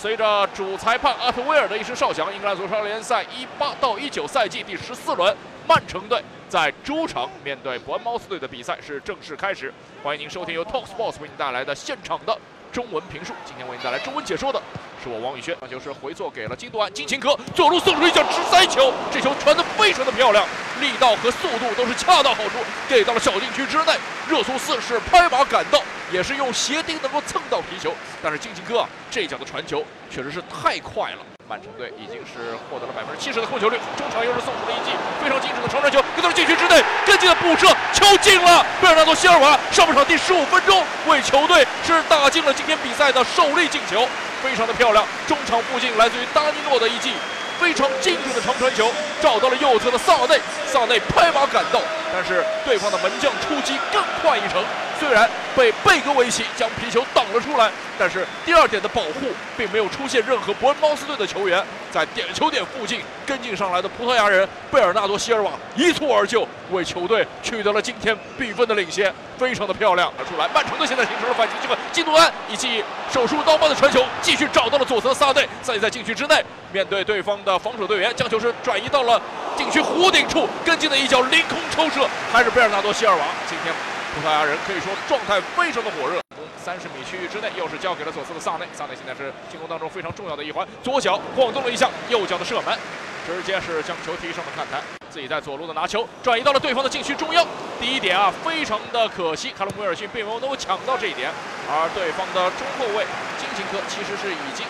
随着主裁判阿特威尔的一声哨响，英格兰足超联赛一八到一九赛季第十四轮，曼城队在主场面对伯恩茅斯队的比赛是正式开始。欢迎您收听由 Talk Sports 为您带来的现场的中文评述。今天为您带来中文解说的是我王宇轩。球是回做给了金多安，金琴科左路送出一脚直塞球，这球传得非常的漂亮，力道和速度都是恰到好处，给到了小禁区之内。热苏斯是拍马赶到。也是用鞋钉能够蹭到皮球，但是金琴科啊，这脚的传球确实是太快了。曼城队已经是获得了百分之七十的控球率，中场又是送出了一记非常精准的长传球，给到了禁区之内，跟进的补射，球进了。贝尔纳多·希尔瓦上半场第十五分钟为球队是打进了今天比赛的首粒进球，非常的漂亮。中场附近来自于达尼诺的一记非常精准的长传球，找到了右侧的萨内，萨内拍马赶到，但是对方的门将出击更快一程。虽然被贝格维奇将皮球挡了出来，但是第二点的保护并没有出现任何伯恩茅斯队的球员在点球点附近跟进上来的葡萄牙人贝尔纳多·希尔瓦一蹴而就，为球队取得了今天比分的领先，非常的漂亮。而出来，曼城队现在形成了反击机会，基努安以及手术刀般的传球继续找到了左侧萨内，萨内在禁区之内面对对方的防守队员，将球是转移到了禁区弧顶处，跟进的一脚凌空抽射，还是贝尔纳多·希尔瓦今天。葡萄牙人可以说状态非常的火热，从三十米区域之内又是交给了左侧的萨内，萨内现在是进攻当中非常重要的一环，左脚晃动了一下，右脚的射门，直接是将球踢上了看台，自己在左路的拿球转移到了对方的禁区中央，第一点啊，非常的可惜，卡隆威尔逊并没有能够抢到这一点，而对方的中后卫金琴科其实是已经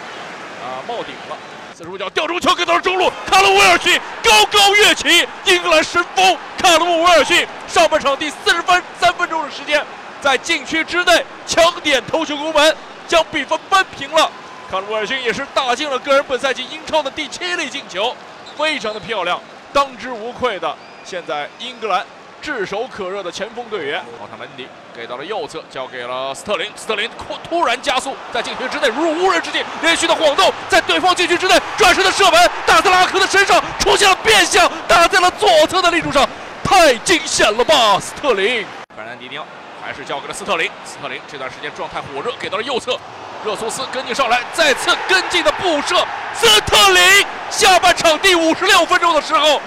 啊冒顶了，四十五脚吊中球给到了中路，卡隆威尔逊高高跃起，英格兰神锋卡隆威尔逊。上半场第四十分三时间，在禁区之内抢点头球攻门，将比分扳平了。卡鲁尔逊也是打进了个人本赛季英超的第七粒进球，非常的漂亮，当之无愧的。现在英格兰炙手可热的前锋队员奥塔门迪给到了右侧，交给了斯特林，斯特林突突然加速，在禁区之内如无人之境，连续的晃动，在对方禁区之内转身的射门，打在拉克的身上出现了变向，打在了左侧的立柱上。太惊险了吧，斯特林！费尔南迪尼奥还是交给了斯特林。斯特林这段时间状态火热，给到了右侧，热苏斯跟进上来，再次跟进的布射。斯特林下半场第五十六分钟的时候，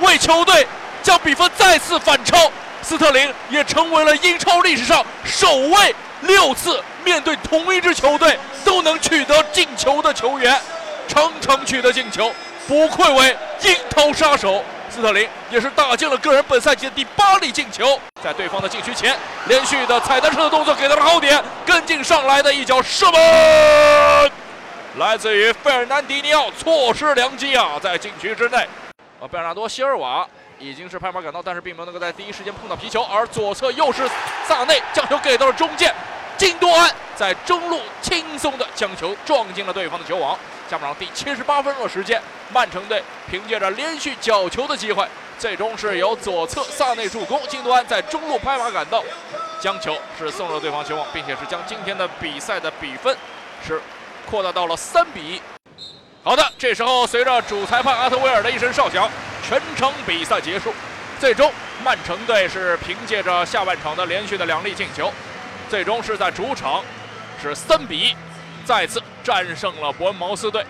为球队将比分再次反超。斯特林也成为了英超历史上首位六次面对同一支球队都能取得进球的球员，场场取得进球，不愧为英超杀手。斯特林也是打进了个人本赛季的第八粒进球，在对方的禁区前连续的踩单车的动作给到了后点，跟进上来的一脚射门，来自于费尔南迪尼奥，错失良机啊，在禁区之内。呃，贝尔纳多·希尔瓦已经是拍马赶到，但是并没有能够在第一时间碰到皮球，而左侧又是萨内将球给到了中间，金多安在中路轻松的将球撞进了对方的球网。下半场第七十八分钟的时间，曼城队凭借着连续角球的机会，最终是由左侧萨内助攻，金多安在中路拍马赶到，将球是送入对方球网，并且是将今天的比赛的比分是扩大到了三比一。好的，这时候随着主裁判阿特威尔的一声哨响，全场比赛结束。最终，曼城队是凭借着下半场的连续的两粒进球，最终是在主场是三比一。再次战胜了伯恩茅斯队。